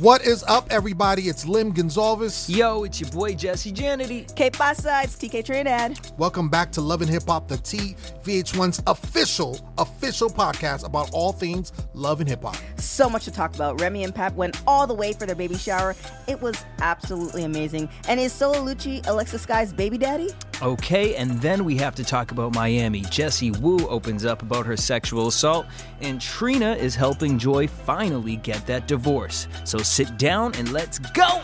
What is up, everybody? It's Lem Gonzalez. Yo, it's your boy Jesse Janity. Que pasa? It's TK Trinidad. Welcome back to Love and Hip Hop, the T VH1's official, official podcast about all things love and hip hop. So much to talk about. Remy and Pap went all the way for their baby shower. It was absolutely amazing. And is Solo Lucci Alexis Sky's baby daddy? Okay, and then we have to talk about Miami. Jessie Woo opens up about her sexual assault, and Trina is helping Joy finally get that divorce. So sit down and let's go!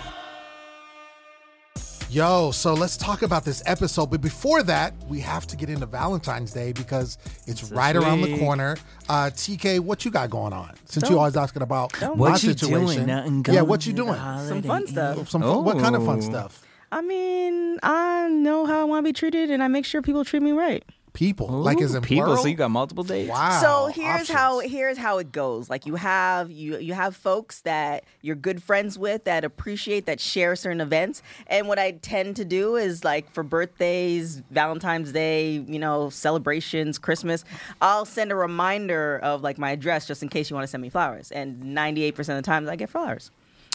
Yo, so let's talk about this episode. But before that, we have to get into Valentine's Day because it's This right around the corner. Uh, TK, what you got going on? Since Don't- you always asking about my situation. doing? Yeah, what you doing? Some fun stuff. Some fun, What kind of fun Oh. stuff? I mean, I know how I want to be treated, and I make sure people treat me right. People, like as Ooh, in people. plural? So you got multiple dates. wow. so here's how here's how it goes. Like you have you you have folks that you're good friends with that appreciate that share certain events. And what I tend to do is like for birthdays, Valentine's Day, you know, celebrations, Christmas, I'll send a reminder of like my address just in case you want to send me flowers. And 98% of the times I get flowers.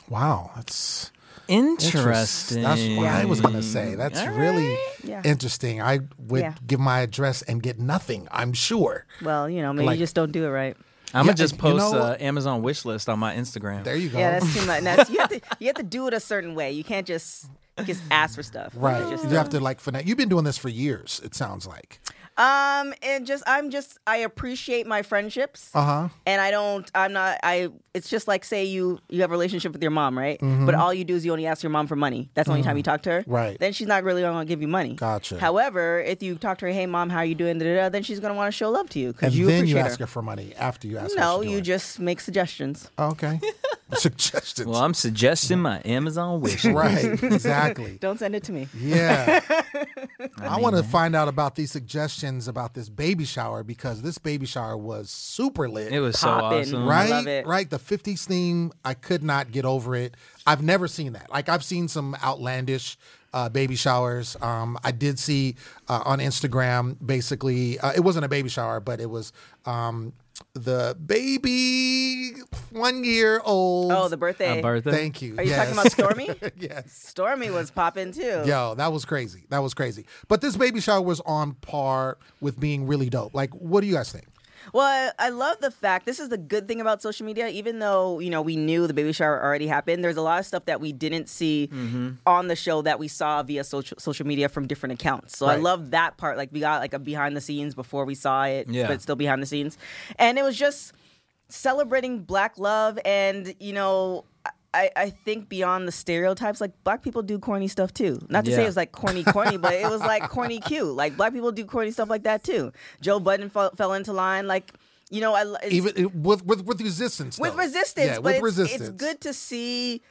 Wow, that's Interesting. That's what I was gonna say. That's All really right. Yeah. interesting. I would Yeah. give my address and get nothing. I'm sure. Well, you know, maybe Like- you just don't do it right. I'm Yeah, gonna just you post know uh. Amazon wish list on my Instagram. There you go. Yeah, that's too much. That's, you, have to, you have to do it a certain way. You can't just just ask for stuff. right. You just you have to like finesse. You've been doing this for years. It sounds like. Um, and just I'm just I appreciate my friendships. Uh huh. And I don't. I'm not. I. It's just like say you you have a relationship with your mom, right? Mm-hmm. But all you do is you only ask your mom for money. That's the only time you talk to her. Right. Then she's not really going to give you money. Gotcha. However, if you talk to her, hey mom, how are you doing? Da, da, da, then she's going to want to show love to you because you then appreciate you ask her for money after you ask. her no, what you doing. just make suggestions. okay. Suggestions. Well, I'm suggesting my Amazon wish. right. Exactly. Don't send it to me. Yeah. I want to find out about these suggestions about this baby shower because this baby shower was super lit. It was so awesome. right love it. right the 50s theme i could not get over it i've never seen that like i've seen some outlandish uh, baby showers um, i did see uh, on instagram basically uh, it wasn't a baby shower but it was um, the baby one year old Oh, the birthday. A birthday. thank you Are you talking about Stormi? yes Stormi was popping too. Yo, that was crazy. That was crazy. But this baby shower was on par with being really dope. Like, what do you guys think? Well, I love the fact this is the good thing about social media. Even though you know we knew the baby shower already happened, there's a lot of stuff that we didn't see Mm-hmm. on the show that we saw via social social media from different accounts. So I love that part. Like we got like a behind the scenes before we saw it, Yeah. but still behind the scenes, and it was just celebrating Black love and you know. I, I think beyond the stereotypes, like black people do corny stuff too. Not to say Yeah. it was like corny, corny, but it was like corny cute. Like black people do corny stuff like that too. Joe Budden fell, fell into line. Like you know, I it's- Even with with with resistance. with though. resistance, Yeah, but with it's, resistance. it's good to see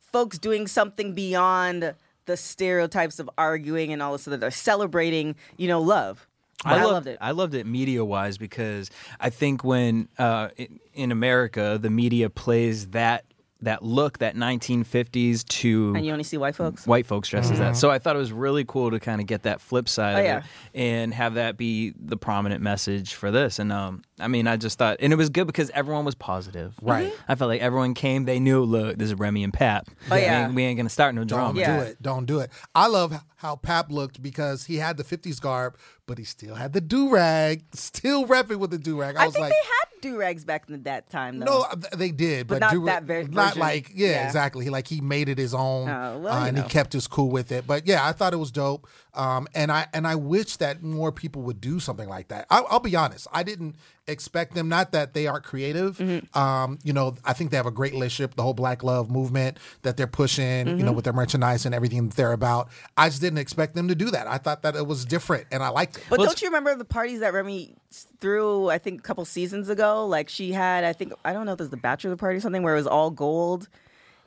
folks doing something beyond the stereotypes of arguing and all this other. They're celebrating, you know, love. But I, loved, it. I loved it media wise because I think when uh, in, in America the media plays that that look that 1950s to and you only see white folks. white folks dressed as that. So I thought it was really cool to kind of get that flip side Oh, of yeah. it and have that be the prominent message for this. And um, I mean, I just thought, and it was good because everyone was positive. Right. I felt like everyone came, they knew, look, this is Remy and Pap. Oh, We yeah. ain't- we ain't gonna start no Don't drama. Yeah. do it. Don't do it. I love how Pap looked because he had the 50s garb, but he still had the do rag, still repping with the do rag. I, I was think like, they had do rags back in that time, though. no, th- they did, but, But not do- that ver- not version. like yeah, Yeah. exactly. He- Like he made it his own, Oh, well, uh, you and know. he kept his cool with it. But yeah, I thought it was dope. Um, and I and I wish that more people would do something like that. I, I'll be honest, I didn't expect them. Not that they aren't creative. Mm-hmm. Um, you know, I think they have a great relationship. The whole Black Love movement that they're pushing, you Mm-hmm. know, with their merchandise and everything that they're about. I just didn't expect them to do that. I thought that it was different, and I liked it. But Well, don't you remember the parties that Remy threw? I think a couple seasons ago. Like she had, I think I don't know if it was the bachelor party or something where it was all gold,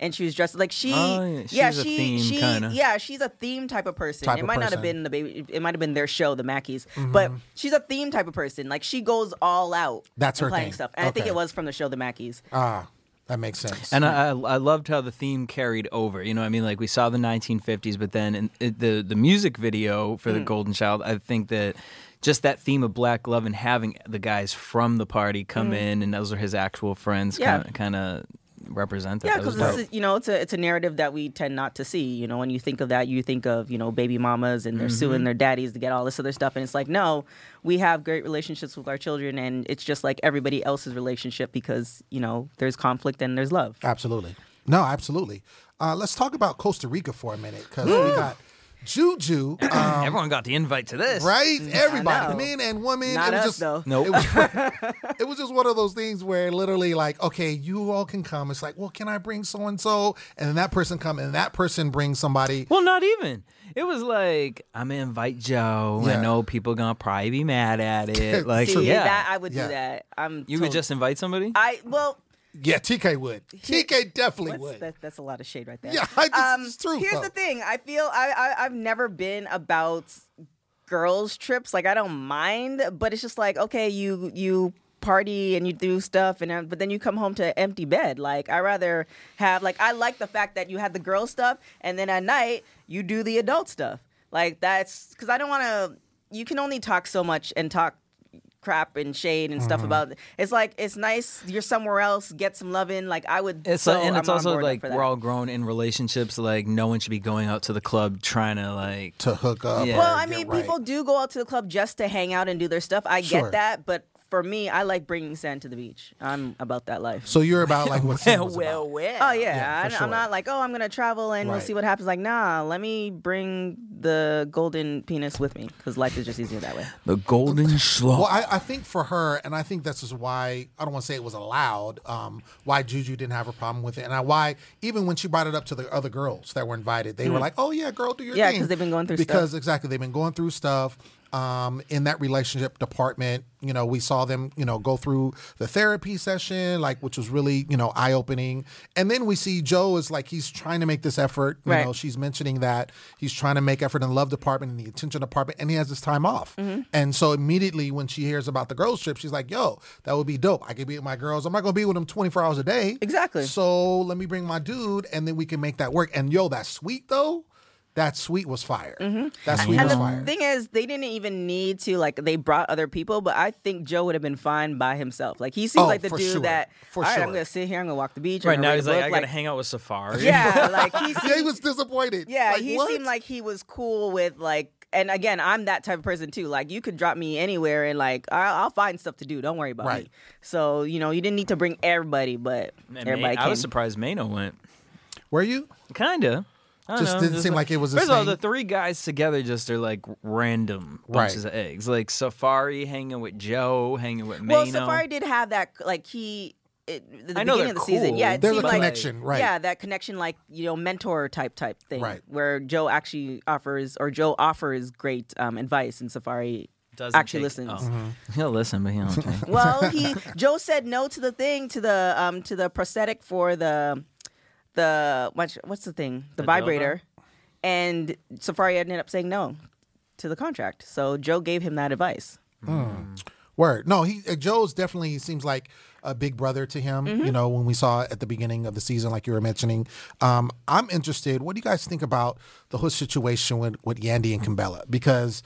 and she was dressed like she. Oh, yeah. She's a she, theme she, kinda. yeah, she's a theme type of person. Type it of might not have been the baby. It might have been their show, the Mackies, Mm-hmm. but she's a theme type of person. Like she goes all out. That's her playing thing. stuff, and I think it was from the show, the Mackies. Ah, that makes sense. And I, I I loved how the theme carried over. You know, what I mean, like we saw the 1950s, but then in it, the the music video for the Mm. Golden Child, I think that just that theme of black love and having the guys from the party come in, and those are his actual friends, Mm. Yeah. kind of represent that. Yeah, because you know it's a it's a narrative that we tend not to see. You know, when you think of that, you think of you know baby mamas and they're Mm-hmm. suing their daddies to get all this other stuff, and it's like no, we have great relationships with our children, and it's just like everybody else's relationship because you know there's conflict and there's love. Absolutely. No, absolutely. Uh, let's talk about Costa Rica for a minute because we got Juju. Um, Everyone got the invite to this. Right, everybody, men and women. Not it was us, just, though. Nope. It was, it was just one of those things where literally, like, okay, you all can come. It's like, well, can I bring so and so? And then that person come, and that person brings somebody. Well, not even. It was like I'm gonna invite Joe. Yeah. I know people gonna probably be mad at it. Like, See, yeah, that I would Yeah. do that. I'm. you would just invite somebody. I well. Yeah, TK would. TK definitely What's, would. that, that's a lot of shade right there. Yeah, I um, it's true, Here's though. the thing. I feel I, I I've never been about girls trips. Like I don't mind, but it's just like okay, you you party and you do stuff and but then you come home to an empty bed. Like I rather have like I like the fact that you had the girl stuff and then at night you do the adult stuff. Like that's cuz I don't want to you can only talk so much and talk crap and shade and Mm-hmm. stuff about it's like it's nice you're somewhere else get some love in like i would It's so and it's I'm on also like we're all grown in relationships. Like no one should be going out to the club trying to like. to hook up. Yeah. Well, I get mean, right. people do go out to the club just to hang out and do their stuff. I Sure. get that, but for me, I like bringing sand to the beach. I'm about that life. So you're about like what Sam was about. well. Oh yeah, Yeah, I, for sure. I'm not like, oh, I'm gonna travel and we'll see what happens. Like, nah, let me bring the golden penis with me because life is just easier that way. The golden schlong. Well, I, I think for her, and I think this is why I don't want to say it was allowed. Um, why Juju didn't have a problem with it, and I, why even when she brought it up to the other girls that were invited, they were like, "Oh yeah, girl, do your Mm-hmm. Yeah, thing." 'cause they've been going through because stuff. exactly they've been going through stuff. Um, in that relationship department, you know, we saw them, you know, go through the therapy session, like which was really, you know, eye opening. And then we see Joe is like he's trying to make this effort. You Right. know, she's mentioning that he's trying to make effort in the love department and the attention department, and he has this time off. Mm-hmm. And so immediately when she hears about the girls trip, she's like, "Yo, that would be dope. I could be with my girls. I'm not gonna be with them 24 hours a day. Exactly. So let me bring my dude, and then we can make that work. And yo, that sweet though, that sweet was fire. That sweet Mm-hmm. And was the fire. thing is, they didn't even need to like they brought other people, but I think Joe would have been fine by himself. Like he seems Oh, like the dude sure. that For all right, I'm gonna sit here, I'm gonna walk the beach. Right now read he's a like, book. I gotta hang out with Safari. Yeah, like he yeah, he was disappointed. yeah, Like, he what? seemed like he was cool with like. And again, I'm that type of person too. Like you could drop me anywhere, and like I'll, I'll find stuff to do. Don't worry about Right. me. So you know, you didn't need to bring everybody, but Man, everybody I came. was surprised Mano went. Were you? Kinda. I Just know, didn't seem like it was a First of all, the three guys together just are like random Right. bunches of eggs. Like Safari hanging with Joe, hanging with Mano. Well, Safari did have that like he. It, the I know beginning of they're the season, yeah, it There's a seemed like connection, right? Yeah, that connection, like you know, mentor type type thing, Right. Where Joe actually offers, or Joe offers great um, advice, and Safari Doesn't actually take- listens. oh. Mm-hmm. He'll listen, but he don't take. Well, he Joe said no to the thing to the um to the prosthetic for the the what's what's the thing the, The vibrator, and Safari ended up saying no to the contract. So Joe gave him that advice. Word. No, he uh, Joe's definitely seems like a big brother to him. Mm-hmm. You know, when we saw at the beginning of the season, like you were mentioning. Um, I'm interested. What do you guys think about the whole situation with with Yandy and Kimbella? Because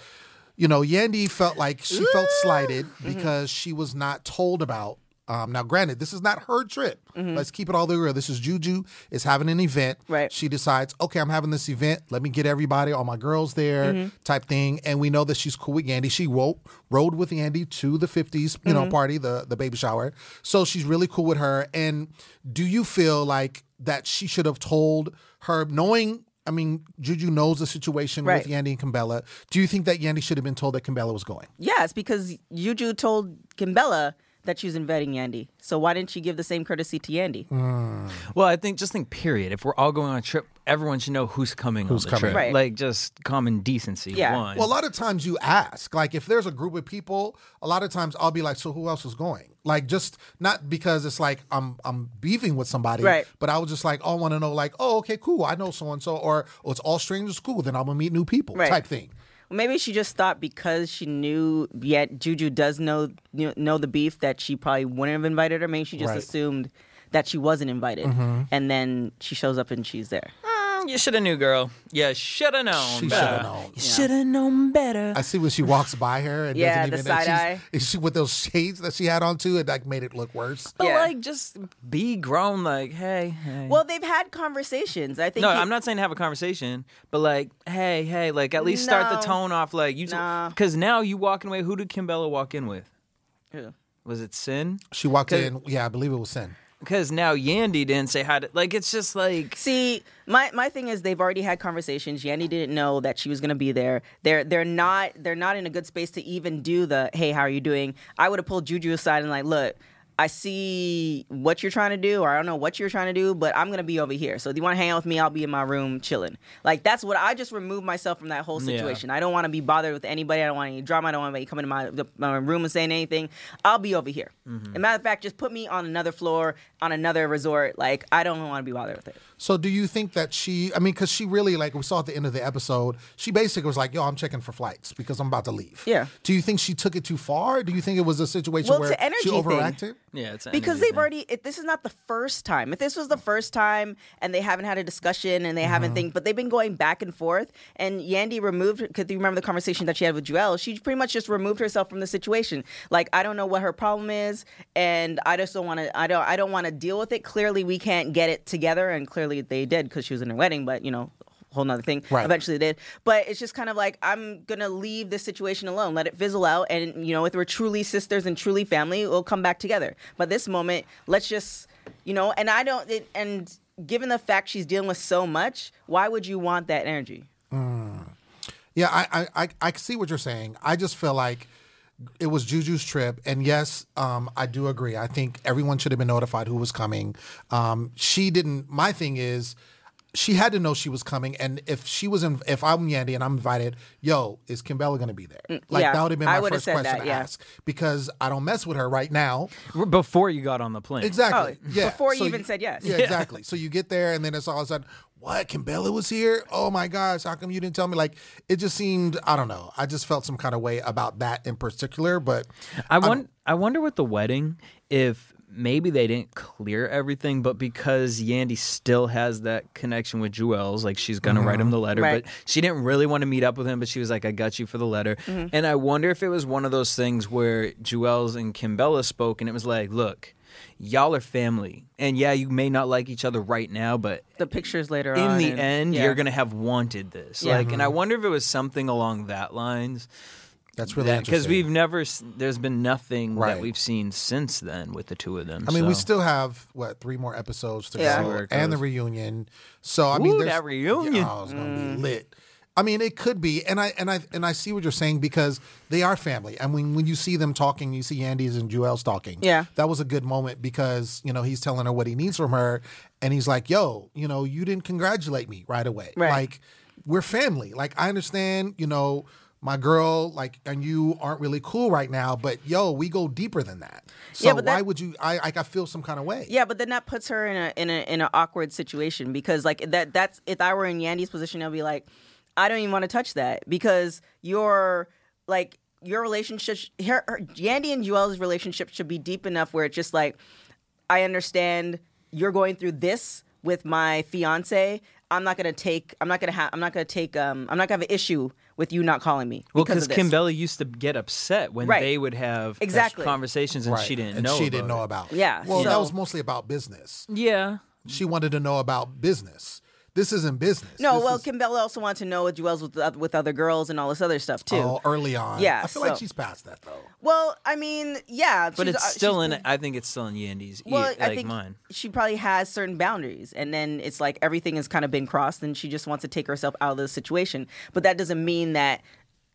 you know, Yandy felt like she felt slighted Mm-hmm. because she was not told about. Um, now, granted, this is not her trip. Let's keep it all the way real. This is Juju is having an event. Mm-hmm. Right. She decides, okay, I'm having this event. Let me get everybody, all my girls there, Mm-hmm. type thing. And we know that she's cool with Yandy. She rode, rode with Yandy to the 50s, you Mm-hmm. know, party, the the baby shower. So she's really cool with her. And do you feel like that she should have told her, knowing? I mean, Juju knows the situation Right. with Yandy and Kimbella. Do you think that Yandy should have been told that Kimbella was going? Yes, because Juju told Kimbella that she was inviting Yandy. So why didn't she give the same courtesy to Yandy? Mm. Well, I think just think period. If we're all going on a trip, everyone should know who's coming Who's on the coming. trip. Right. Like just common decency. Yeah. One. Well, a lot of times you ask, like if there's a group of people, a lot of times I'll be like, so who else is going? Like just not because it's like I'm I'm beefing with somebody, Right. But I was just like, oh, I want to know, like, oh, okay, cool, I know so and so, or oh, it's all strangers, cool. Then I'm gonna meet new people, Right. type thing. Maybe she just thought because she knew yet Juju does know know, know the beef that she probably wouldn't have invited her. Maybe she just Right. assumed that she wasn't invited, mm-hmm. and then she shows up and she's there. Mm, you should have knew, girl. You should have known. She better. shoulda known. You should have known better. I see when she walks by her and Yeah, doesn't the even side and eye. she's, she with those shades that she had on too, it like made it look worse. but Yeah. like, just be grown. Like, hey, hey. Well, they've had conversations. I think. no, he- I'm not saying have a conversation, but like, hey, hey, like at least start the No. tone off. Like you, Nah. because now you walking away. Who did Kimbella walk in with? Who? Was it Cyn? She walked in, yeah, I believe it was Cyn. Because now Yandy didn't say hi to. Like it's just like See, my, my thing is they've already had conversations. Yandy didn't know that she was to be there. They're they're not they're not in a good space to even do the hey, how are you doing? I would have pulled Juju aside and like, look, I see what you're trying to do, or I don't know what you're trying to do, but I'm gonna be over here. So if you want to hang out with me, I'll be in my room chilling. Like that's what I just removed myself from that whole Yeah. situation. I don't want to be bothered with anybody. I don't want any drama. I don't want anybody coming to my, the- my room and saying anything. I'll be over here. Mm-hmm. As a matter of fact, just put me on another floor on another resort. Like I don't want to be bothered with it. So do you think that she? I mean, because she really like we saw at the end of the episode, she basically was like, "Yo, I'm checking for flights because I'm about to leave." Yeah. Do you think she took it too far? Do you think it was a situation Well, where an energy she thing. Yeah, it's because they've thing. already it, this is not the first time if this was the first time and they haven't had a discussion and they haven't Mm-hmm. think but they've been going back and forth and yandy removed because you remember the conversation that she had with Juelz she pretty much just removed herself from the situation like i don't know what her problem is and i just don't want to i don't i don't want to deal with it clearly we can't get it together and clearly they did because she was in her wedding but you know whole nother thing Right. eventually they did but it's just kind of like i'm gonna leave this situation alone let it fizzle out and you know if we're truly sisters and truly family we'll come back together but this moment let's just you know and i don't it, and given the fact she's dealing with so much why would you want that energy Yeah, I, I, I, I see what you're saying. I just feel like it was Juju's trip, and yes, um, I do agree. I think everyone should have been notified who was coming. Um, she didn't. My thing is, she had to know she was coming, and if she was in, if I'm Yandy and I'm invited, yo, is Kimbella going to be there? Like Mm, yeah, that would have been my first question that, to ask because I don't mess with her right now. before you got on the plane. Exactly. Oh, yeah. before you even said yes. Yeah, exactly. So you get there, and then it's all of a sudden, what? Kimbella was here? Oh my gosh! How come you didn't tell me? Like, it just seemed. I don't know. I just felt some kind of way about that in particular. But I wonder. I wonder with the wedding if maybe they didn't clear everything, but because Yandy still has that connection with Juelz, like she's gonna write him mm-hmm. the letter, Right. but she didn't really want to meet up with him. But she was like, "I got you for the letter," mm-hmm. and I wonder if it was one of those things where Juelz and Kimbella spoke, and it was like, "Look." Y'all are family, and yeah, you may not like each other right now, but the pictures later in on In the and- end, yeah. you're gonna have wanted this. Yeah. Like, and I mm-hmm. wonder if it was something along that lines that's really because interesting. we've never s- there's been nothing Right. that we've seen since then with the two of them. I mean, we still have what three more episodes to Yeah. go, Where it and the reunion. So I mean, Ooh, there's- that reunion. Yeah, oh, it's gonna be mm. lit. I mean, it could be, and I and I and I see what you're saying because they are family. I mean, when you see them talking, you see Andy's and Juelz talking. Yeah. that was a good moment because you know he's telling her what he needs from her, and he's like, "Yo, you know, you didn't congratulate me right away. Right. Like, we're family. Like, I understand, you know." My girl, like, and you aren't really cool right now, but yo, we go deeper than that. So Yeah, but why that- would you? I, I, I feel some kind of way. Yeah, but then that puts her in a in a in an awkward situation because like that that's if I were in Yandy's position, I'd be like, I don't even want to touch that because your like your relationship, her, her Yandy and Juelz relationship should be deep enough where it's just like, I understand you're going through this with my fiance. I'm not gonna take. I'm not gonna have. I'm not gonna take. Um. I'm not gonna have an issue with you not calling me. well because because. Kim Bella used to get upset when Right. they would have Exactly. conversations and Right. she didn't and know. she about didn't know it. about. Yeah, Well, that was mostly about business. Yeah, She wanted to know about business. This isn't business. No, This well, is- Kimbella also wanted to know what Juelz with oth- with other girls and all this other stuff too. Oh, early on. Yeah, I feel like she's past that though. Well, I mean, yeah, but she's- it's uh, still she's- in. I think it's still in Yandy's. Well, ear, I like think mine. she probably has certain boundaries, and then it's like everything has kind of been crossed, and she just wants to take herself out of the situation. But that doesn't mean that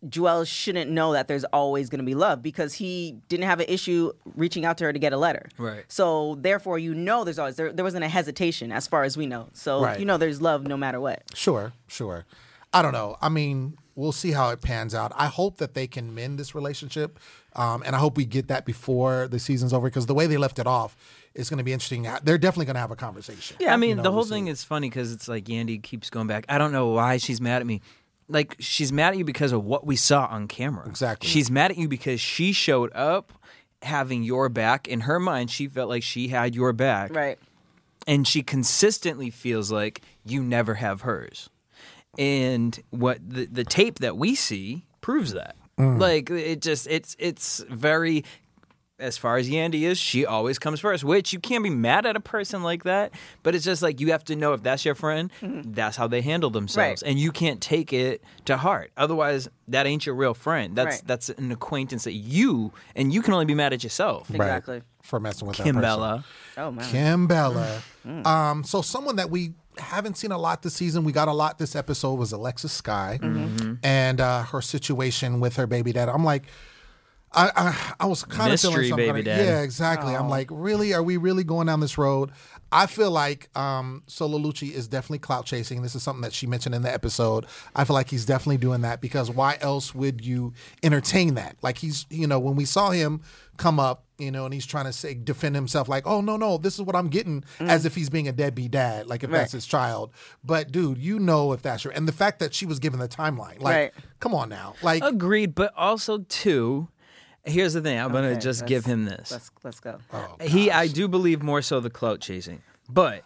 Juelz shouldn't know that there's always going to be love because he didn't have an issue reaching out to her to get a letter. Right. So therefore, you know, there's always there, there wasn't a hesitation as far as we know. So Right. you know, there's love no matter what. Sure, sure. I don't know. I mean, we'll see how it pans out. I hope that they can mend this relationship, um, and I hope we get that before the season's over because the way they left it off is going to be interesting. They're definitely going to have a conversation. Yeah, I mean, You know, the whole we'll thing is funny because it's like Yandy keeps going back. I don't know why she's mad at me. Like she's mad at you because of what we saw on camera. Exactly. She's mad at you because she showed up having your back. In her mind, she felt like she had your back. Right. and she consistently feels like you never have hers. And what the, the tape that we see proves that. Mm. Like it just it's it's very as far as Yandy is, she always comes first, which you can't be mad at a person like that. But it's just like you have to know if that's your friend, that's how they handle themselves. Right. And you can't take it to heart. Otherwise, that ain't your real friend. That's Right. that's an acquaintance that you and you can only be mad at yourself. Right. Exactly. For messing with that person. Kimbella. Oh man. Kimbella. Mm. Um, so someone that we haven't seen a lot this season, we got a lot this episode was Alexis Sky Mm-hmm. and uh, her situation with her baby dad. I'm like, I I, I was kind of feeling Mystery some baby kinda- Yeah, exactly. I'm like, really? Are we really going down this road? I feel like um, Solo Lucci is definitely clout chasing. This is something that she mentioned in the episode. I feel like he's definitely doing that because why else would you entertain that? Like he's, you know, when we saw him come up, you know, and he's trying to say defend himself, like, oh no, no, this is what I'm getting, as if he's being a deadbeat dad, like if that's his child. But dude, you know if that's your, and the fact that she was given the timeline, like, Right. come on now, like, Agreed, but also too. Here's the thing. I'm gonna just give him this. Let's let's go. Oh, he, I do believe more so the clout chasing, but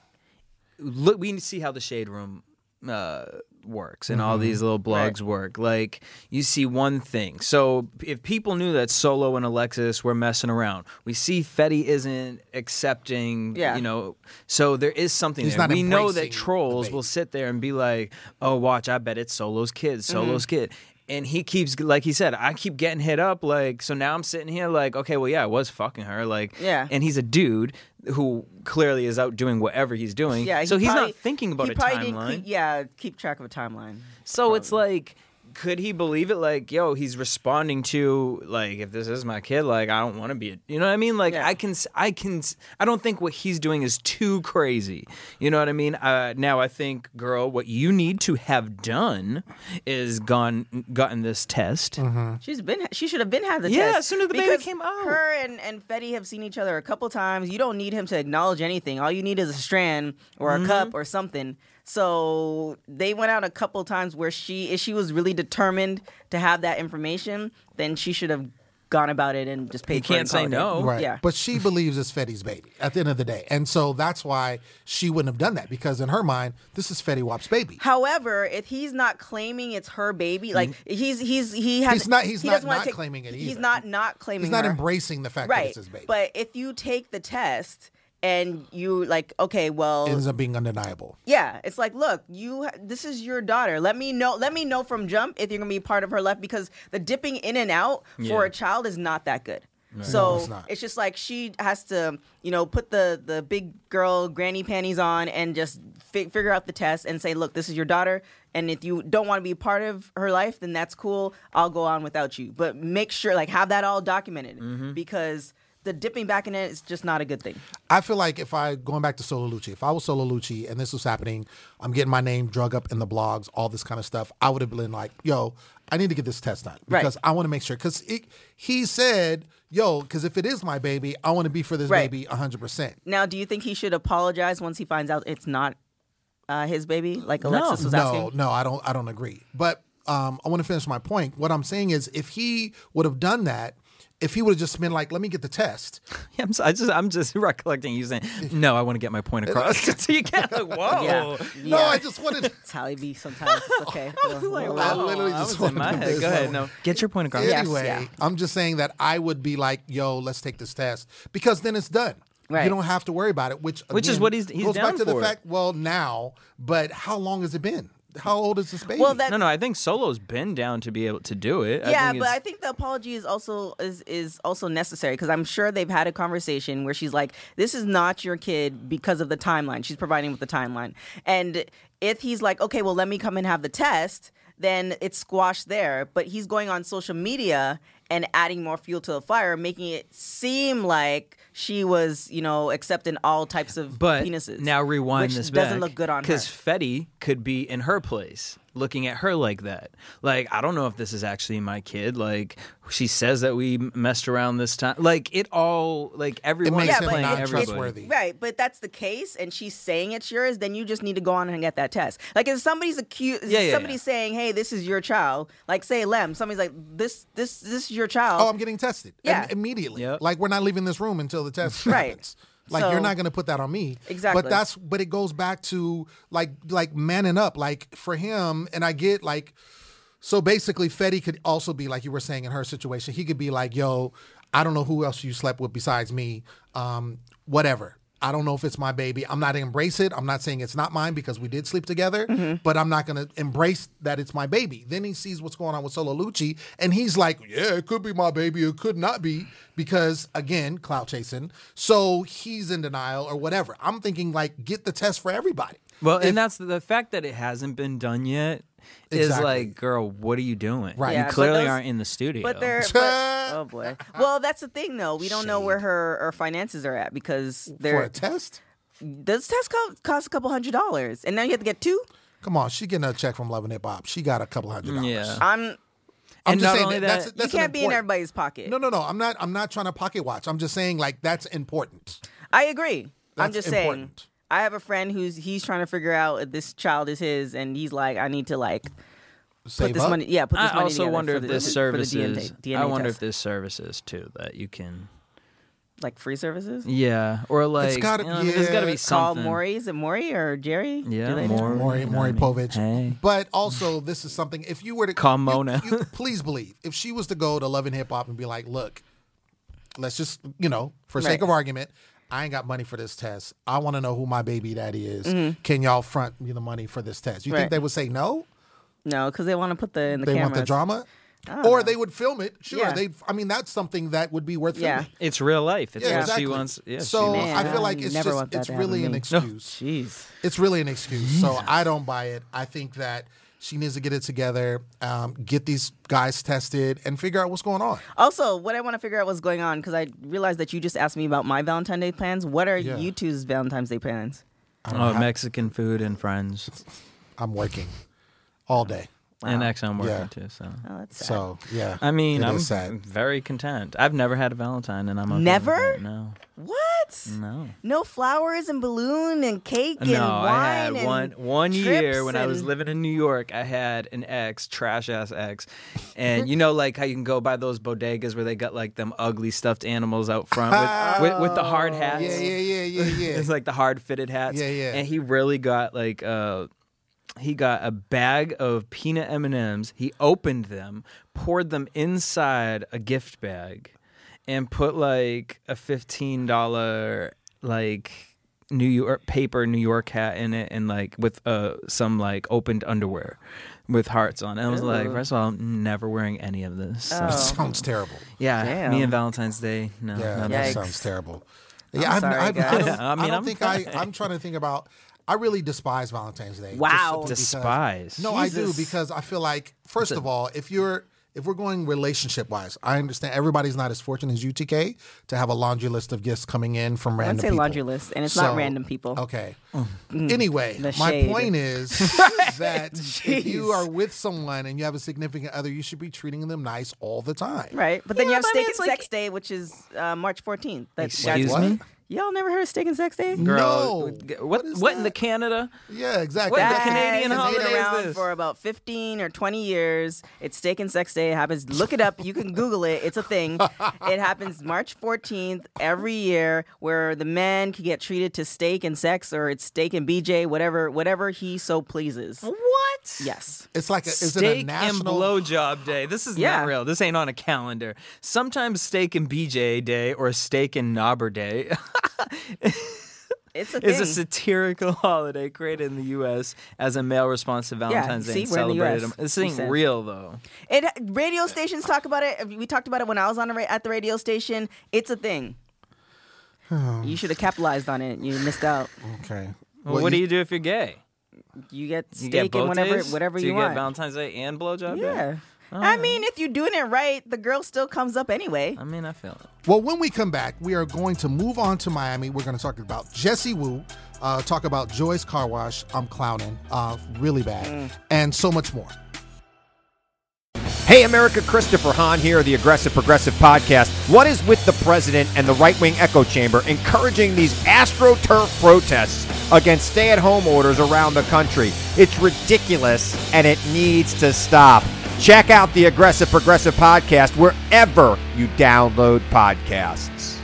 look, we see how the shade room uh, works and all these little blogs work. Like you see one thing. So if people knew that Solo and Alexis were messing around, we see Fetty isn't accepting. Yeah. You know, so there is something He's there. not We know that trolls will sit there and be like, "Oh, watch! I bet it's Solo's kid. Mm-hmm. Solo's kid." And he keeps, like he said, I keep getting hit up. Like, so now I'm sitting here, like, okay, well, yeah, I was fucking her. Like, Yeah. And he's a dude who clearly is out doing whatever he's doing. Yeah. he So he's probably- not thinking about a probably timeline. Keep, yeah, keep track of a timeline. so it's like, could he believe it? Like, yo, he's responding to like, if this is my kid, like, I don't want to be. A, you know what I mean? Like, Yeah. I can, I can, I don't think what he's doing is too crazy. You know what I mean? Uh, now I think, girl, what you need to have done is gone, gotten this test. She's been. She should have been had the Yeah, test. as soon as the baby came out. Her and and Fetty have seen each other a couple times. You don't need him to acknowledge anything. All you need is a strand or a Mm-hmm. cup or something. So they went out a couple times where she, if she was really determined to have that information, then she should have gone about it and just paid. for can't say no. Right. Yeah. But she believes it's Fetty's baby at the end of the day. And so that's why she wouldn't have done that because in her mind, this is Fetty Wap's baby. However, if he's not claiming it's her baby, like he's he's he has Mm-hmm. He's not- he's he not doesn't take- claiming it He's not not claiming He's not her. embracing the fact that right. it's his baby. But if you take the test and you like, okay, well, it ends up being undeniable. yeah, it's like, look, you, this is your daughter. Let me know. Let me know from jump if you're gonna be part of her life because the dipping in and out Yeah. for a child is not that good. No, So it's not. it's just like she has to, you know, put the the big girl granny panties on and just fi- figure out the test and say, look, this is your daughter, and if you don't want to be part of her life, then that's cool. I'll go on without you, but make sure like have that all documented Mm-hmm. because the dipping back in it is just not a good thing. I feel like if I going back to Solo Lucci, if I was Solo Lucci and this was happening, I'm getting my name drug up in the blogs, all this kind of stuff. I would have been like, "Yo, I need to get this test done Right. because I want to make sure." Because he said, "Yo, because if it is my baby, I want to be for this Right. baby 100." percent Now, do you think he should apologize once he finds out it's not uh, his baby, like Alexis was no, asking? no, I don't. I don't agree. But um, I want to finish my point. What I'm saying is, if he would have done that, if he would have just been like, "Let me get the test," I'm, so, I just, I'm just recollecting you saying, "No, I want to get my point across." so you can't like, whoa. Yeah. no, Yeah. I just wanted. That's how he be sometimes. It's okay. Well, Like, well, I literally that just was in wanted my to head. Go say ahead. No, get your point across. Yes, Anyway, yeah. I'm just saying that I would be like, "Yo, let's take this test," because then it's done. Right. You don't have to worry about it. Which Which is what he's- he's goes down back to the for it. fact. Well, now, but how long has it been? How old is this baby? Well, that No, no, I think Solo's been down to be able to do it. I yeah, think but I think the apology is also is is also necessary because I'm sure they've had a conversation where she's like, "This is not your kid because of the timeline." She's providing with the timeline, and if he's like, "Okay, well, let me come and have the test," then it's squashed there. But he's going on social media and adding more fuel to the fire, making it seem like she was, you know, accepting all types of But penises. now rewind which this back. doesn't look good on her. Because Fetty could be in her place, looking at her like that. Like, I don't know if this is actually my kid. Like, she says that we messed around this time. Like, it all, like, everyone makes is him playing not everybody. trustworthy. Right, but that's the case, and she's saying it's yours. Then you just need to go on and get that test. Like if somebody's accused, Yeah, yeah, somebody's yeah. saying, "Hey, this is your child." Like say Lem, somebody's like, "This, this, this is your child." oh, I'm getting tested. Yeah. Im- immediately. Yep. Like we're not leaving this room until the test Right. happens. Like So- you're not going to put that on me. Exactly. But that's but it goes back to like like manning up. Like for him, and I get like so basically Fetty could also be like you were saying in her situation. He could be like, "Yo, I don't know who else you slept with besides me. Um, whatever." I don't know if it's my baby. I'm not embrace it. I'm not saying it's not mine because we did sleep together, Mm-hmm. but I'm not gonna embrace that it's my baby. Then he sees what's going on with Solo Lucci, and he's like, "Yeah, it could be my baby. It could not be because again, clout chasing." So he's in denial or whatever. I'm thinking like, get the test for everybody. Well, If- and that's the fact that it hasn't been done yet is Exactly. like, girl, what are you doing? Right. You Yeah, but clearly those- aren't in the studio. But they're but, oh boy. Well, that's the thing though. We don't know where her, her finances are at because for they're a test. does test cost, cost a couple hundred dollars, and now you have to get two. Come on, she getting a check from Love and Hip Hop. She got a couple hundred dollars. Yeah. I'm. I'm And just not saying only that, that's, that- that's you can't be in important- everybody's pocket. No, no, no. I'm not. I'm not trying to pocket watch. I'm just saying like that's important. I agree. I'm That's just saying. Important. I have a friend who's he's trying to figure out if this child is his, and he's like, I need to like Save put this up. money. Yeah, put this I money also together wonder for if the, this for the services. DNA, DNA I wonder test. if there's services too that you can. like free services. Yeah, or like gotta- you know, there's got to yeah. be uh, Call something. Maury. Is it Maury or Jerry? Do Yeah, they? Maury. Maury, Maury what I mean? Povich. Hey. But also, this is something. If you were to Call Mona. you- please believe if she was to go to Love and Hip Hop and be like, "Look, let's just you know, for sake of argument, I ain't got money for this test. I want to know who my baby daddy is. Can y'all front me the money for this test?" You think Mm-hmm. They would say no? No, because they want to put the in the They cameras. want the drama, or know. they would film it. Sure, Yeah. they. I mean, that's something that would be worth Yeah. filming. It's real life. It's Yeah, exactly. she wants. Yeah, so Man, I feel like it's never just it's really an me. excuse. Jeez. It's really an excuse. So I don't buy it. I think that she needs to get it together, um, get these guys tested, and figure out what's going on. Also, what I want to figure out what's going on because I realized that you just asked me about my Valentine's Day plans. What are Yeah. you two's Valentine's Day plans? oh, Mexican food and friends. I'm working all day. And actually, I'm working Yeah. too. So, Oh, that's sad. So yeah, I mean, it I'm is sad. very content. I've never had a Valentine, and I'm okay with Never? it. No, what? no. No flowers and balloon and cake and No, wine I had and one one year trips when I was and- living in New York. I had an ex, trash ass ex, and you know, like how you can go by those bodegas where they got like them ugly stuffed animals out front with with, with the hard hats. Yeah, yeah, yeah, yeah, yeah. it's like the hard fitted hats. Yeah, yeah. And he really got like uh he got a bag of peanut M&Ms. He opened them, poured them inside a gift bag and put like a $15 like New York paper New York hat in it and like with uh some like opened underwear with hearts on. And I was like, first of all, I'm never wearing any of this. So, Oh. sounds terrible. yeah, Damn. me and Valentine's Day, no. Yeah, not that sounds terrible. I'm Yeah, I've, sorry, I've, I don't, I I mean, don't I'm think I. I'm trying to think about. I really despise Valentine's Day. just Wow. simply because- Despise. No, I do because I feel like first of all, if you're if we're going relationship wise, I understand everybody's not as fortunate as UTK to have a laundry list of gifts coming in from random. I random would say people. laundry list, and it's not random people. Okay. Anyway, The my shade. point is that if you are with someone and you have a significant other, you should be treating them nice all the time. Right, but then Yeah, you have but I steak mean, and like- sex day, which is uh, March 14th. That's Excuse What? me? Y'all never heard of steak and sex day? Girl, No. what What what, is in the? Canada? Yeah, exactly. What the Canadian has holiday been is around this? for about 15 or 20 years. It's Steak and Sex Day. It happens. Look it up. You can Google it. It's a thing. it happens March 14th every year, where the man can get treated to steak and sex, or it's steak and BJ, whatever, whatever he so pleases. What? Yes. It's like a, is Steak it a and national blowjob day. This is Yeah. not real. This ain't on a calendar. Sometimes steak and BJ day or steak and knobber day It's a is thing. a satirical holiday created in the U.S. as a male response to Valentine's see, Day and we're in the celebrated. US. This We ain't said. real though. It radio stations talk about it. We talked about it when I was on the ra- at the radio station. It's a thing. you should have capitalized on it. You missed out. Okay. Well, what do you do if you're gay? You get You steak get both and whatever days? whatever Do you, you, get want. Valentine's Day and blowjob day? yeah. I mean, if you're doing it right, the girl still comes up anyway. I mean, I feel it. Well, when we come back, we are going to move on to Miami. We're going to talk about Jessie Woo, uh, talk about Joy's Car Wash. I'm clowning, uh, really bad, and so much more. Hey, America, Christopher Hahn here, the Aggressive Progressive Podcast. What is with the president and the right wing echo chamber encouraging these AstroTurf protests against stay at home orders around the country? It's ridiculous and it needs to stop. Check out the Aggressive Progressive Podcast wherever you download podcasts.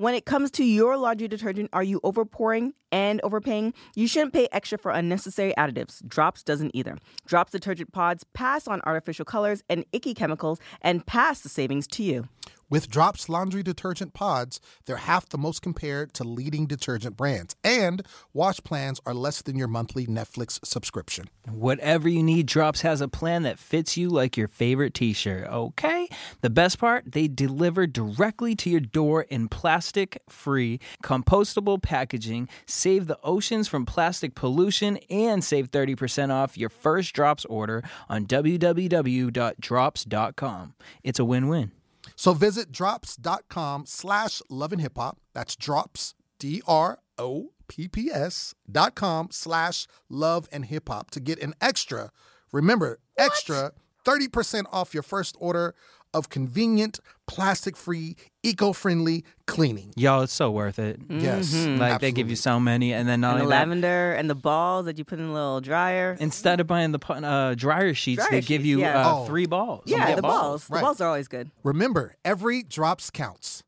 When it comes to your laundry detergent, are you overpouring and overpaying? You shouldn't pay extra for unnecessary additives. Dropps doesn't either. Dropps detergent pods pass on artificial colors and icky chemicals and pass the savings to you. With Dropps laundry detergent pods, they're half the most compared to leading detergent brands, and wash plans are less than your monthly Netflix subscription. Whatever you need, Dropps has a plan that fits you like your favorite t shirt, okay? The best part, they deliver directly to your door in plastic free, compostable packaging, save the oceans from plastic pollution, and save 30% off your first Dropps order on www.dropps.com. It's a win win. So visit dropps.com slash love and hip hop. That's Dropps, D R O P P S dot com slash love and hip hop to get an extra, remember, extra 30% off your first order of convenient, plastic free, eco friendly cleaning. Y'all, it's so worth it. Yes. Like they give you so many, and then not And the only that, lavender and the balls that you put in a little dryer. instead of buying the uh, dryer sheets, Dryer they give you yeah. uh, Oh. three balls. yeah, the balls. Right. The balls are always good. Remember, every drops counts.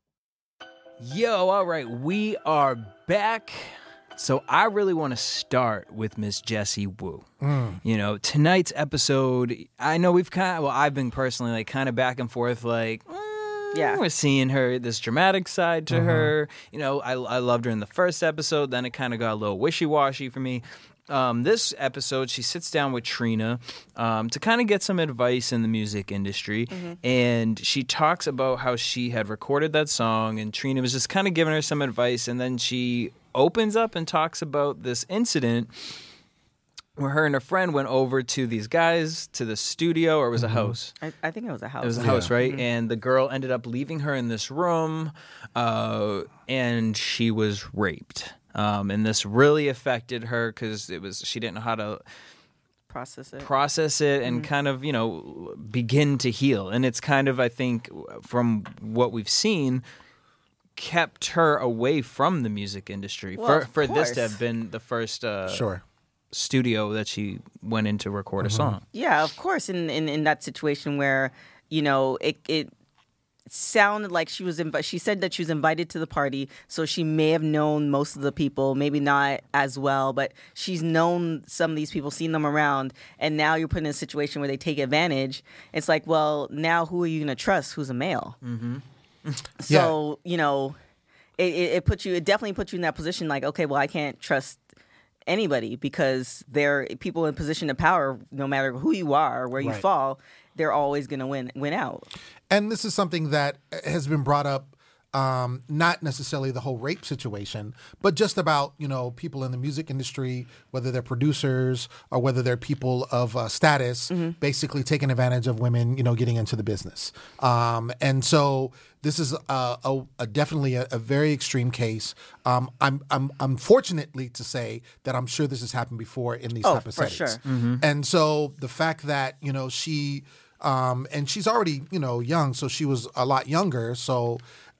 Yo, all right, we are back. So I really want to start with Miss Jessie Woo. You know, tonight's episode, I know we've kind of, well, I've been personally like kind of back and forth, like, mm, Yeah. we're seeing her this dramatic side to her. You know, I, I loved her in the first episode, then it kind of got a little wishy washy for me. Um, this episode, she sits down with Trina um, to kind of get some advice in the music industry. And she talks about how she had recorded that song, and Trina was just kind of giving her some advice. And then she opens up and talks about this incident where her and her friend went over to these guys to the studio, or it was a house. I, I think it was a house. It was a house, right? And the girl ended up leaving her in this room, uh, and she was raped. Um, and this really affected her because it was she didn't know how to Process it. process it and kind of you know begin to heal. And it's kind of I think from what we've seen kept her away from the music industry Well, for of for this to have been the first uh, Sure. studio that she went in to record a song. Yeah, of course. In in, in that situation where you know it it sounded like she was invi- she said that she was invited to the party, so she may have known most of the people, maybe not as well, but she's known some of these people, seen them around, and now you're put in a situation where they take advantage. It's like, well, now who are you gonna trust? Who's a male? Mm-hmm. So you know, it, it, it puts you. It definitely puts you in that position. Like, okay, well, I can't trust anybody because they're people in position of power no matter who you are or where you Right. fall they're always going to win win out And this is something that has been brought up, um, not necessarily the whole rape situation, but just about you know people in the music industry, whether they're producers or whether they're people of uh, status, basically taking advantage of women, you know, getting into the business. Um, and so this is a, a, a definitely a, a very extreme case. Um, I'm, I'm I'm fortunately to say that I'm sure this has happened before in these Oh, type of for settings. sure. And so the fact that, you know, she um and she's already, you know, young, so she was a lot younger, so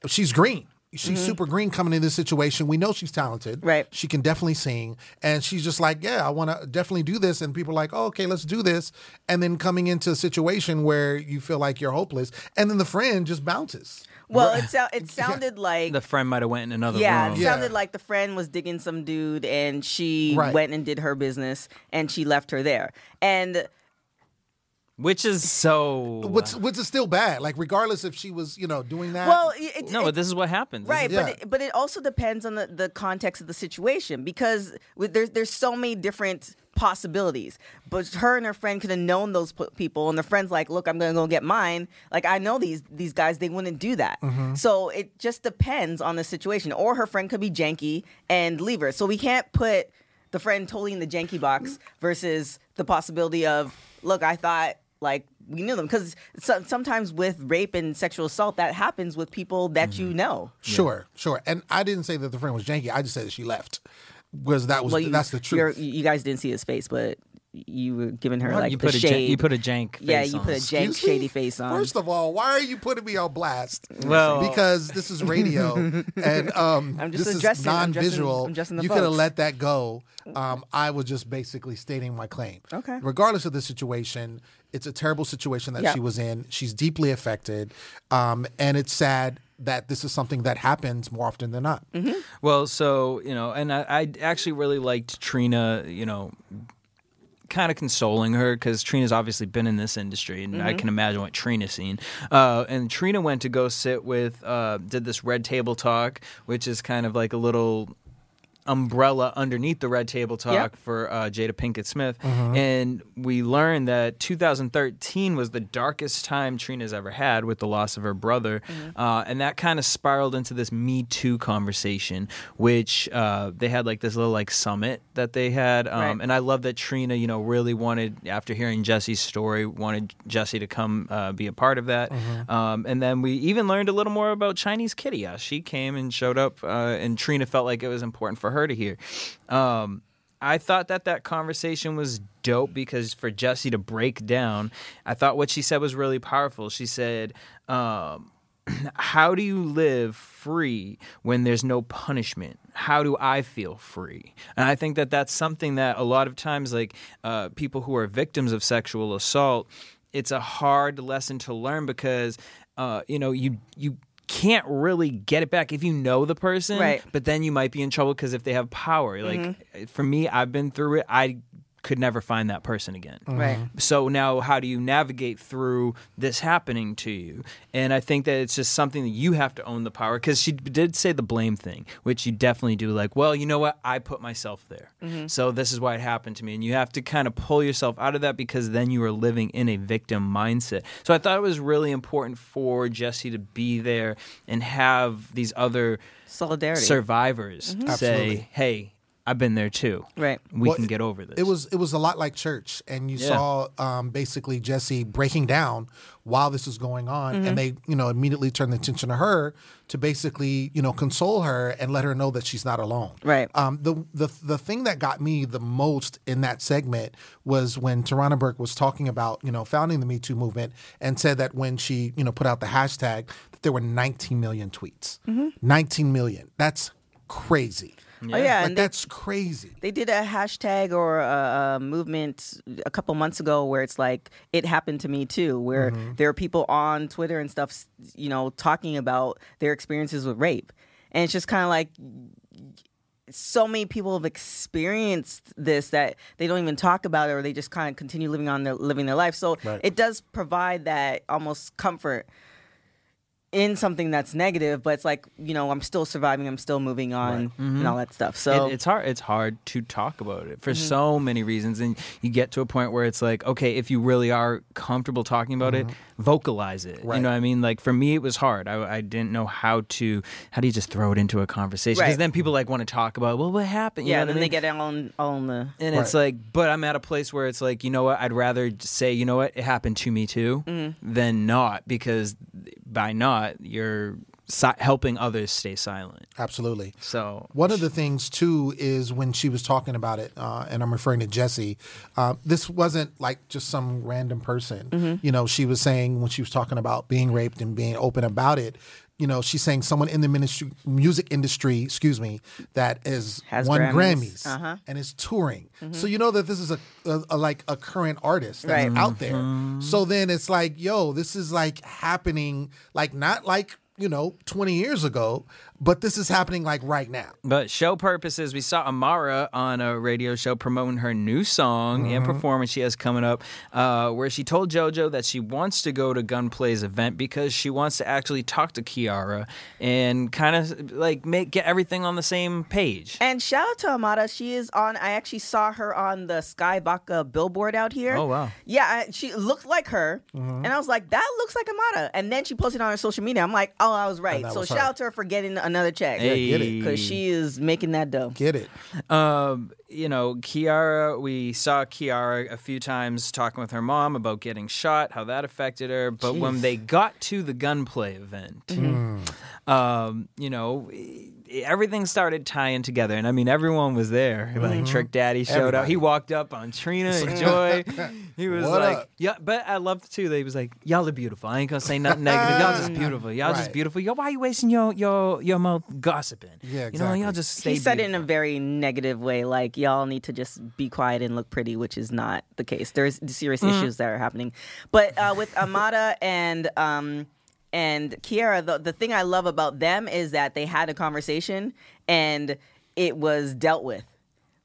she's green. She's super green coming into this situation. We know she's talented. Mm-hmm. Right. She can definitely sing. And she's just like, yeah, I want to definitely do this. And people are like, oh, okay, let's do this. And then coming into a situation where you feel like you're hopeless. And then the friend just bounces. well it, sou- it sounded like The friend might have went in another yeah, room. it Yeah. sounded like the friend was digging some dude and she Right. went and did her business and she left her there. And Which is so Which, which is still bad. Like, regardless if she was, you know, doing that. well, it, it- No, but this is what happens. Right, is- Yeah. but it, but it also depends on the, the context of the situation because with, there's there's so many different possibilities. But her and her friend could have known those p- people, and the friend's like, "Look, I'm gonna go get mine." Like I know these these guys, they wouldn't do that. Mm-hmm. So it just depends on the situation. Or her friend could be janky and leave her. So we can't put the friend totally in the janky box versus the possibility of, "Look, I thought." Like we knew them because so, sometimes with rape and sexual assault that happens with people that you know. Sure, sure. And I didn't say that the friend was janky. I just said that she left. Because that was Well, you, that's the you're- truth. You guys didn't see his face, but you were giving her What? like you the put a shade. jank, you put a jank. yeah, you on. put a jank Excuse me? shady face on. First of all, why are you putting me on blast? Well- because this is radio and um, I'm just this addressing- is I'm addressing- non-visual. I'm addressing the you could have let that go. Um, I was just basically stating my claim. Okay. Regardless of the situation, it's a terrible situation that Yeah. she was in. She's deeply affected, um, and it's sad that this is something that happens more often than not. Mm-hmm. Well, so you know, and I, I actually really liked Trina. You know, kind of consoling her because Trina's obviously been in this industry, and Mm-hmm. I can imagine what Trina's seen. Uh, and Trina went to go sit with, uh, did this Red Table Talk, which is kind of like a little umbrella underneath the Red Table Talk Yep. for uh, Jada Pinkett Smith, and we learned that 2013 was the darkest time Trina's ever had with the loss of her brother, uh, and that kind of spiraled into this Me Too conversation, which uh, they had like this little like summit that they had, um, Right. and I love that Trina, you know, really wanted after hearing Jessie's story, wanted Jessie to come uh, be a part of that, um, and then we even learned a little more about Chinese Kitty. Uh, she came and showed up, uh, and Trina felt like it was important for her to hear. Um, I thought that that conversation was dope because for Jessie to break down, I thought what she said was really powerful. She said, um, how do you live free when there's no punishment how do i feel free and i think that that's something that a lot of times like uh, people who are victims of sexual assault it's a hard lesson to learn because uh, you know you you can't really get it back if you know the person Right. but then you might be in trouble because if they have power. Like mm-hmm. for me i've been through it. I could never find that person again. Mm-hmm. Right. so now how do you navigate through this happening to you? And i think that it's just something that you have to own the power because she did say the blame thing which you definitely do like well you know what? I put myself there. Mm-hmm. So this is why it happened to me. And you have to kind of pull yourself out of that because then you are living in a victim mindset. So i thought it was really important for jessie to be there and have these other Solidarity. survivors mm-hmm. say Absolutely. hey i've been there too Right. we Well, can get over this It was it was a lot like church, and you Yeah. saw um, basically Jessie breaking down while this was going on, Mm-hmm. and they you know immediately turned the attention to her to basically you know console her and let her know that she's not alone. Right. Um, the the the thing that got me the most in that segment was when Tarana Burke was talking about you know founding the Me Too movement and said that when she you know put out the hashtag that there were 19 million tweets. Mm-hmm. 19 million. That's crazy. Oh yeah, Like and they, that's crazy. they did a hashtag or a, a movement a couple months ago where it's like it happened to me too, where Mm-hmm. there are people on Twitter and stuff, you know, talking about their experiences with rape, and it's just kind of like so many people have experienced this that they don't even talk about it or they just kind of continue living on their living their life. So Right. it does provide that almost comfort in something that's negative, but it's like, you know, I'm still surviving, I'm still moving on and all that stuff. So it, it's hard it's hard to talk about it Mm-hmm. for so many reasons and you get to a point where it's like okay if you really are comfortable talking about it vocalize it you Mm-hmm. Know what i mean? Like for me it was hard. I, I didn't know how to how do you just throw it into a conversation? Because Right. then people like want to talk about well what happened? You yeah, know what then I they get it on on the and it's like but i'm at a place where it's like you know what? I'd rather say you know what? It happened to me too Mm-hmm. than not because by not you're si- helping others stay silent Absolutely. so One of the things too is when she was talking about it, uh, and I'm referring to Jessie. Uh, this wasn't like just some random person. You know, she was saying when she was talking about being raped and being open about it. You know, she's saying someone in the ministry, music industry, excuse me, that is Has won Grammys. Grammys, Uh-huh. and is touring. So you know that this is a, a, a like a current artist that's Right. out there. So then it's like, yo, this is like happening, like not like you know 20 years ago, but this is happening like right now. But show purposes, we saw Amara on a radio show promoting her new song and performance she has coming up, uh, where she told JoJo that she wants to go to Gunplay's event because she wants to actually talk to Kiara and kind of like make get everything on the same page. And shout out to Amara, She is on. I actually saw her on the Sky Baka billboard out here. Oh, wow. Yeah, I, she looked like her, and I was like, "That looks like Amara. And then she posted on her social media. I'm like, "Oh, I was right." So was shout out to her for getting another check. Hey. get it. because she is making that dough. Get it? Um, you know, Kiara, we saw Kiara a few times talking with her mom about getting shot, how that affected her. But when they got to the gunplay event, um, you know, everything started tying together, and I mean, everyone was there. Like Trick Daddy showed up. He walked up on Trina and Joy. He was What like, up? "Yeah," but I loved too. That he was like, "Y'all are beautiful. I ain't gonna say nothing negative. Y'all just beautiful. Y'all just Right. beautiful. Yo, why you wasting your your your mouth gossiping? Yeah, You know, y'all just stay." he said it in a very negative way, like y'all need to just be quiet and look pretty, which is not the case. There's serious Mm. issues that are happening. But uh, with Amara and um, and Kiara, the the thing I love about them is that they had a conversation and it was dealt with.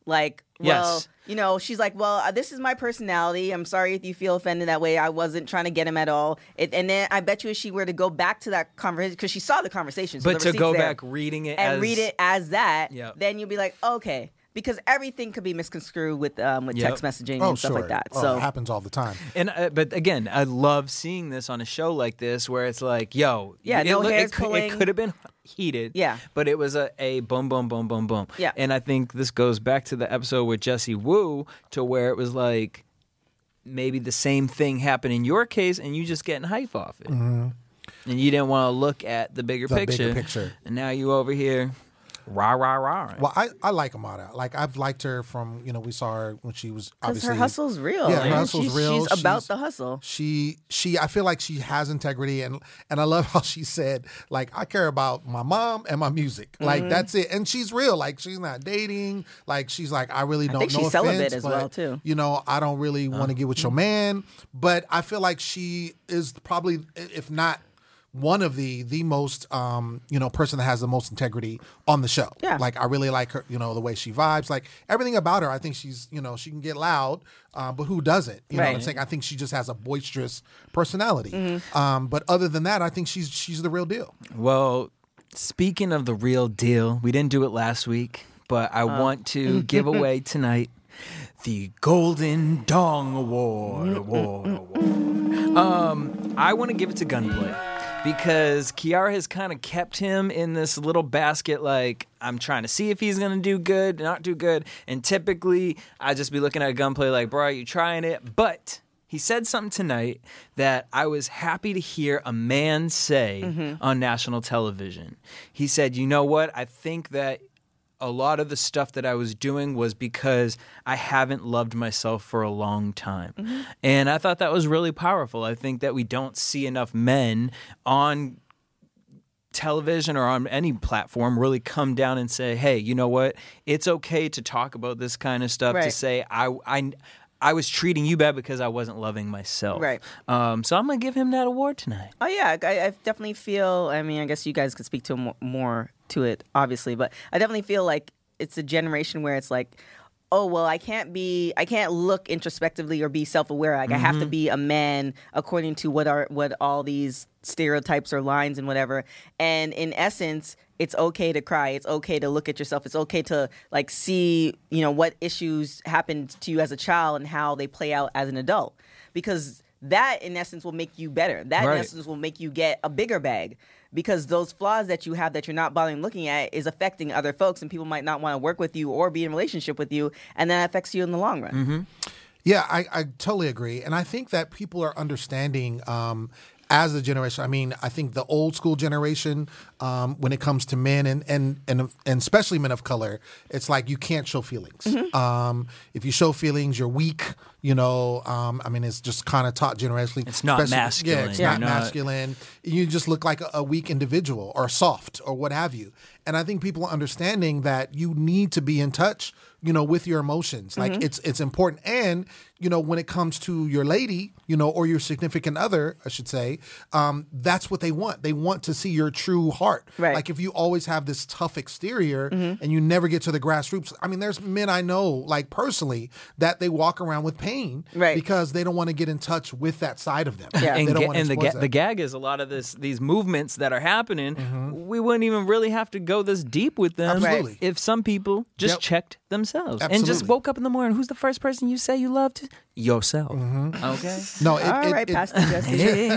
Like, well, Yes. you know, she's like, well, uh, this is my personality. I'm sorry if you feel offended that way. I wasn't trying to get him at all. It, and then I bet you if she were to go back to that conversation, because she saw the conversation, so But the to go there back reading it and as read it as that, Yep. then you'll be like, okay, because everything could be misconstrued with um, with Yep. text messaging Oh, and stuff sure. like that. Oh, So it happens all the time. And uh, but again, I love seeing this on a show like this where it's like, yo, Yeah, it, no look- hairs it, could- pulling. it could have been heated, Yeah. but it was a, a boom, boom, boom, boom, boom, Yeah. And I think this goes back to the episode with Jessie Woo to where it was like maybe the same thing happened in your case, and you just getting hype off it, and you didn't want to look at the bigger Mm-hmm. The bigger picture, picture. and now you over here, rah rah rah. Well, I, I like Amara. Like I've liked her from you know we saw her when she was because obviously her hustle's real. Yeah, her hustle's she's, real. She's about She's- the hustle. She she I feel like she has integrity and and I love how she said like I care about my mom and my music. Mm-hmm. Like that's it. And she's real. Like she's not dating. Like she's like I really don't think know she's celibate offense, as but, well, too. You know, I don't really want to get with your man, but I feel like she is probably if not one of the the most um you know person that has the most integrity on the show. Yeah. like i really like her you know the way she vibes. Like everything about her i think she's you know she can get loud uh, but who doesn't? You know what i'm saying? I think she just has a boisterous personality. Mm-hmm. um but other than that i think she's she's the real deal. Well, speaking of the real deal, we didn't do it last week, but I want to give away tonight the Golden Dong Award. Award, award. Um, I want to give it to Gunplay because Kiara has kind of kept him in this little basket. Like I'm trying to see if he's gonna do good, not do good, and typically I just be looking at a Gunplay like, bro, are you trying it? But he said something tonight that I was happy to hear a man say mm-hmm. on national television. He said, You know what? I think that a lot of the stuff that I was doing was because I haven't loved myself for a long time. And I thought that was really powerful. I think that we don't see enough men on television or on any platform really come down and say, "Hey, you know what? It's okay to talk about this kind of stuff. To say I I I was treating you bad because I wasn't loving myself." Right. Um, so I'm gonna give him that award tonight. Oh yeah, I, I definitely feel. I mean, I guess you guys could speak to more, more to it, obviously, but I definitely feel like it's a generation where it's like, oh well, I can't be, I can't look introspectively or be self-aware. Like I have to mm-hmm. be a man according to what are what all these stereotypes or lines and whatever. And in essence, it's okay to cry. It's okay to look at yourself. It's okay to like see, you know, what issues happened to you as a child and how they play out as an adult, because that in essence will make you better. That in essence will make you get a bigger bag because those flaws that you have that you're not bothering looking at is affecting other folks and people might not want to work with you or be in a relationship with you and that affects you in the long run. Yeah, I, I totally agree. And I think that people are understanding um, as a generation. I mean, I think the old school generation, um, when it comes to men and, and, and, and especially men of color, it's like you can't show feelings. Mm-hmm. Um, if you show feelings, you're weak. You know, um, I mean, it's just kind of taught generationally. It's not masculine. Yeah, it's You're not not- masculine. You just look like a, a weak individual or soft or what have you. And I think people are understanding that you need to be in touch, you know, with your emotions. Like it's it's important. And you know, when it comes to your lady, you know, or your significant other, I should say, um, that's what they want. They want to see your true heart. Right. Like if you always have this tough exterior and you never get to the grassroots. I mean, there's men I know, like personally, that they walk around with pain Right. because they don't want to get in touch with that side of them. Yeah. They and, don't ga- and the, ga- the gag is a lot of this these movements that are happening Mm-hmm. we wouldn't even really have to go this deep with them Absolutely. if some people just Yep. checked themselves and just woke up in the morning who's the first person you say you loved yourself Mm-hmm. okay No, it, All it, right, it- Pastor Jesse.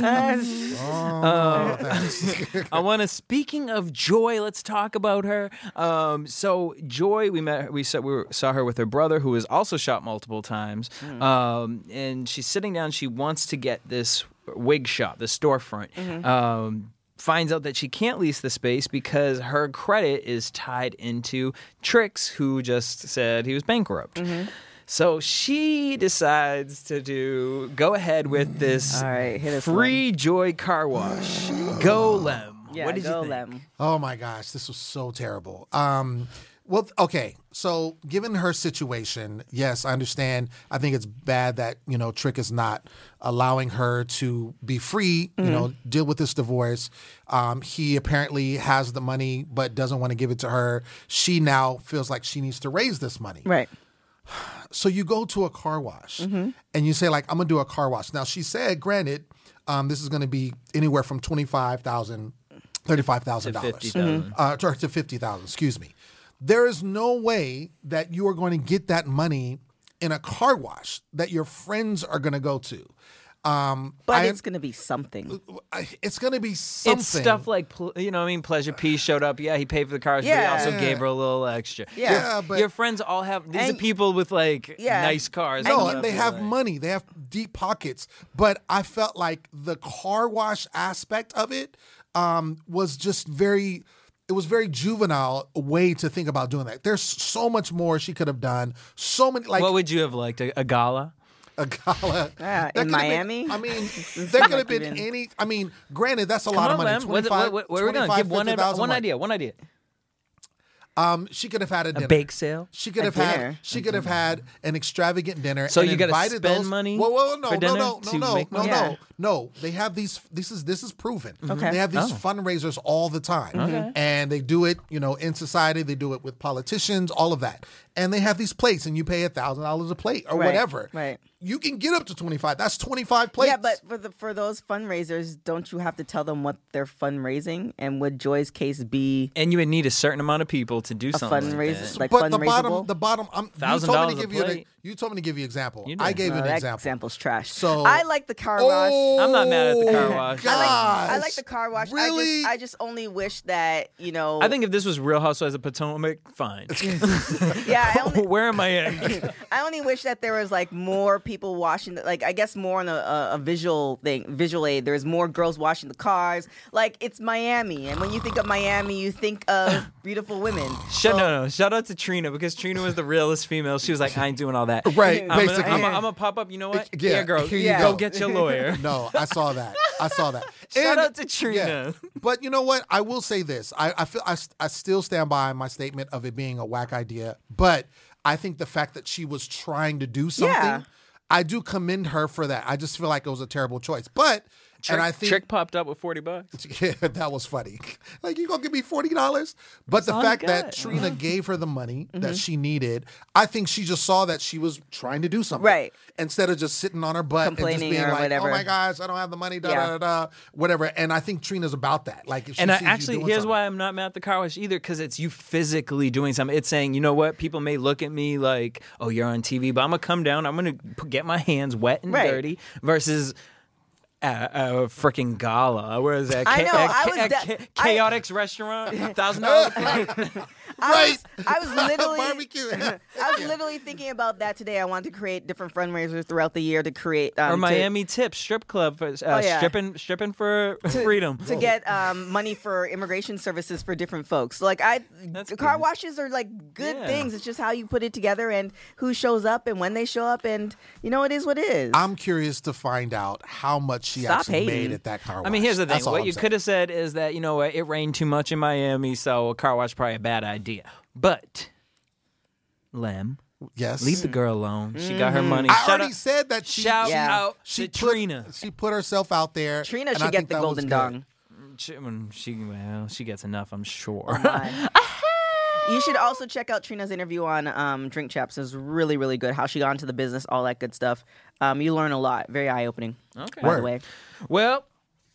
Oh, thanks. I want to. Speaking of Joy, let's talk about her. Um, so Joy, we met. We saw, we saw her with her brother, who was also shot multiple times. Um, and she's sitting down. She wants to get this wig shop, this storefront. Um, finds out that she can't lease the space because her credit is tied into Trick's, who just said he was bankrupt. So she decides to do go ahead with this All right, hit us, free joy car wash. Go Lem. Yeah, what did go you think? Lem. Oh my gosh, this was so terrible. Um, well, okay, so given her situation, yes, I understand. I think it's bad that you know Trick is not allowing her to be free. You know, deal with this divorce. Um, he apparently has the money, but doesn't want to give it to her. She now feels like she needs to raise this money. Right. So you go to a car wash Mm-hmm. and you say like, "I'm gonna do a car wash." Now she said, granted, um, this is gonna be anywhere from twenty five thousand, thirty five thousand To dollars, 50,000. uh, to, to fifty thousand. Excuse me. There is no way that you are going to get that money in a car wash that your friends are gonna go to. Um, But I- it's going to be something. It's gonna be something. It's stuff like you know, I mean, Pleasure P showed up. Yeah, he paid for the cars, but he also Yeah. gave her a little extra. Yeah. Yeah, but Your friends all have these And- are people with like Yeah. nice cars. No, and they have like- money. They have deep pockets. But I felt like the car wash aspect of it um, was just very. It was very juvenile way to think about doing that. There's so much more she could have done. So many like What would you have liked? A, a gala? a gala Yeah, That in could have been- Miami? I mean, This there is could have been even- any. I mean, granted, that's a Come lot on, of money. Lem. What, 25, what, what, we're gonna give one, 50,000, one idea. One idea. Um, she could have had a dinner. A bake sale. She could A have had. dinner. She could have had an extravagant dinner. So and you gotta invited spend those, money Whoa, whoa, no, for no, dinner no, no, to no, make no, money? no, Yeah. No. They have these. This is this is proven. Mm-hmm. Okay. They have these Oh. fundraisers all the time, and they do it. You know, in society, they do it with politicians, all of that, and they have these plates, and you pay a thousand dollars a plate or Right, whatever. right. You can get up to twenty five. That's twenty five plates. Yeah, but for the for those fundraisers, don't you have to tell them what they're fundraising? And would Joy's case be And you would need a certain amount of people to do a something like fundraiser, that. like but the bottom, the bottom. You $1,000 told me to a give you. An, plate. you told me to give you an example. You I gave No, you an that example. example's trash. So- I like the car wash. Oh I'm not mad at the car Oh, wash. I like. I like the car wash. Really? I just, I just only wish that you know. I think if this was Real Housewives of Potomac, fine. yeah. I only, Where am I at? I only wish that there was like more people washing. The, like I guess more on a, a, a visual thing, visual aid. There's more girls washing the cars. Like it's Miami, and when you think of Miami, you think of beautiful women. Shut So- no no. Shout out to Trina because Trina was the realest female. She was like, I ain't doing all that. Right, I'm basically. I'm, gonna- I'm gonna pop up. You know what? Yeah, Yeah, girl. here you go go. get your lawyer. No, I saw that. I saw that. Shout And- out to Trina. But you know what? I will say this. I, I feel I, I still stand by my statement of it being a whack idea. But I think the fact that she was trying to do something, Yeah. I do commend her for that. I just feel like it was a terrible choice. But and I think Trick popped up with forty bucks. yeah, that was funny. Like you gonna give me forty dollars? But the fact that. Trina gave her the money Mm-hmm. that she needed, I think she just saw that she was trying to do something, Right. Instead of just sitting on her butt and just being or like, whatever. "Oh my gosh, I don't have the money," da Yeah. da da da, whatever. And I think Trina's about that. Like, if she And I, actually, here's something. why I'm not mad at the car wash either, because it's you physically doing something. It's saying, you know what, people may look at me like, oh, you're on TV, but I'm gonna come down, I'm gonna get my hands wet and Right. dirty, versus. A, a freaking gala. Where is that? I know, At, I was at de- Cha- I- Chaotix restaurant, thousand dollars. I was, I was literally barbecue. I was literally thinking about that today. I wanted to create different fundraisers throughout the year to create um, Or to- Miami Tips strip club, for, uh, Oh, yeah. stripping stripping for freedom. to get um, money for immigration services for different folks. Like I, That's car good. washes are like good Yeah. things. It's just how you put it together and who shows up and when they show up, and you know it is what it is. I'm curious to find out how much she Stop actually hating. made at that car wash. I mean, here's the thing. That's all What I'm you saying. could have said is that you know what, it rained too much in Miami, so a car wash probably a bad idea. But Lem, yes, leave the girl alone. She got her mm-hmm. money. I Shout already out, said that. She, shout she, Yeah. out she to put, Trina. She put herself out there. Trina and should I get the that was golden good. dong. She, when she well, she gets enough, I'm sure. Oh my. You should also check out Trina's interview on um, Drink Champs. It's really, really good. How she got into the business, all that good stuff. Um, you learn a lot. Very eye opening. Okay. By Word. the way, Well,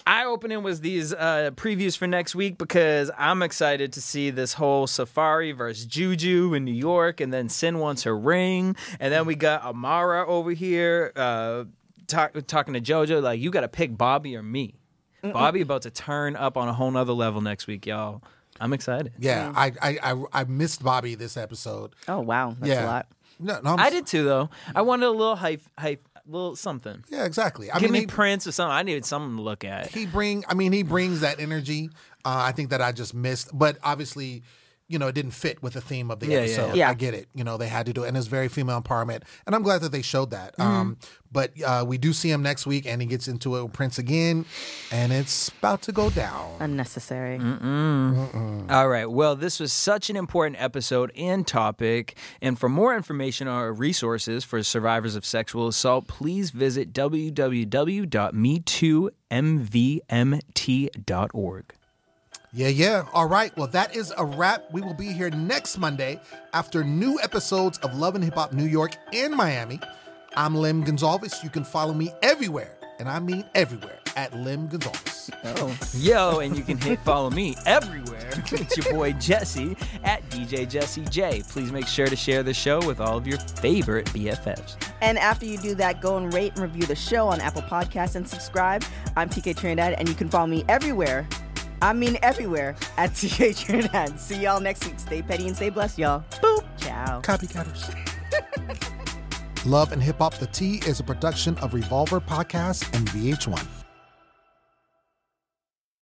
eye opening was these uh, previews for next week because I'm excited to see this whole Safaree versus Juju in New York, and then Cyn wants her ring, and then we got Amara over here uh, talk, talking to JoJo like, you got to pick Bobby or me. Bobby about to turn up on a whole nother level next week, y'all. I'm excited. Yeah, I, I I I missed Bobby this episode. oh wow, that's yeah, a lot. No, no, I'm I did too, though. I wanted a little hype, hype, little something. Yeah, exactly. I Give mean, me he, Prince or something. I needed something to look at. he bring. I mean, he brings that energy. Uh, I think that I just missed, but obviously. You know, it didn't fit with the theme of the Yeah, yeah, episode. yeah. I get it. You know, they had to do it, and it's very female empowerment, and I'm glad that they showed that. Mm-hmm. Um, but uh, we do see him next week, and he gets into it with Prince again, and it's about to go down. Unnecessary. All right. Well, this was such an important episode and topic. And for more information or resources for survivors of sexual assault, please visit www.metoomvmt.org. Yeah, yeah. All right. Well, that is a wrap. We will be here next Monday after new episodes of Love and Hip Hop New York and Miami. I'm Lem Gonzalez. You can follow me everywhere, and I mean everywhere, at Lem Gonzalez. Oh. Yo, and you can hit follow me everywhere. It's your boy Jesse at DJ Jesse J. Please make sure to share the show with all of your favorite BFFs. And after you do that, go and rate and review the show on Apple Podcasts and subscribe. I'm TK Trinidad, and you can follow me everywhere. I mean everywhere at TK Trinidad. See y'all next week. Stay petty and stay blessed, y'all. Boop. Ciao. Copycatters. Love and Hip Hop The T is a production of Revolver Podcasts and VH1.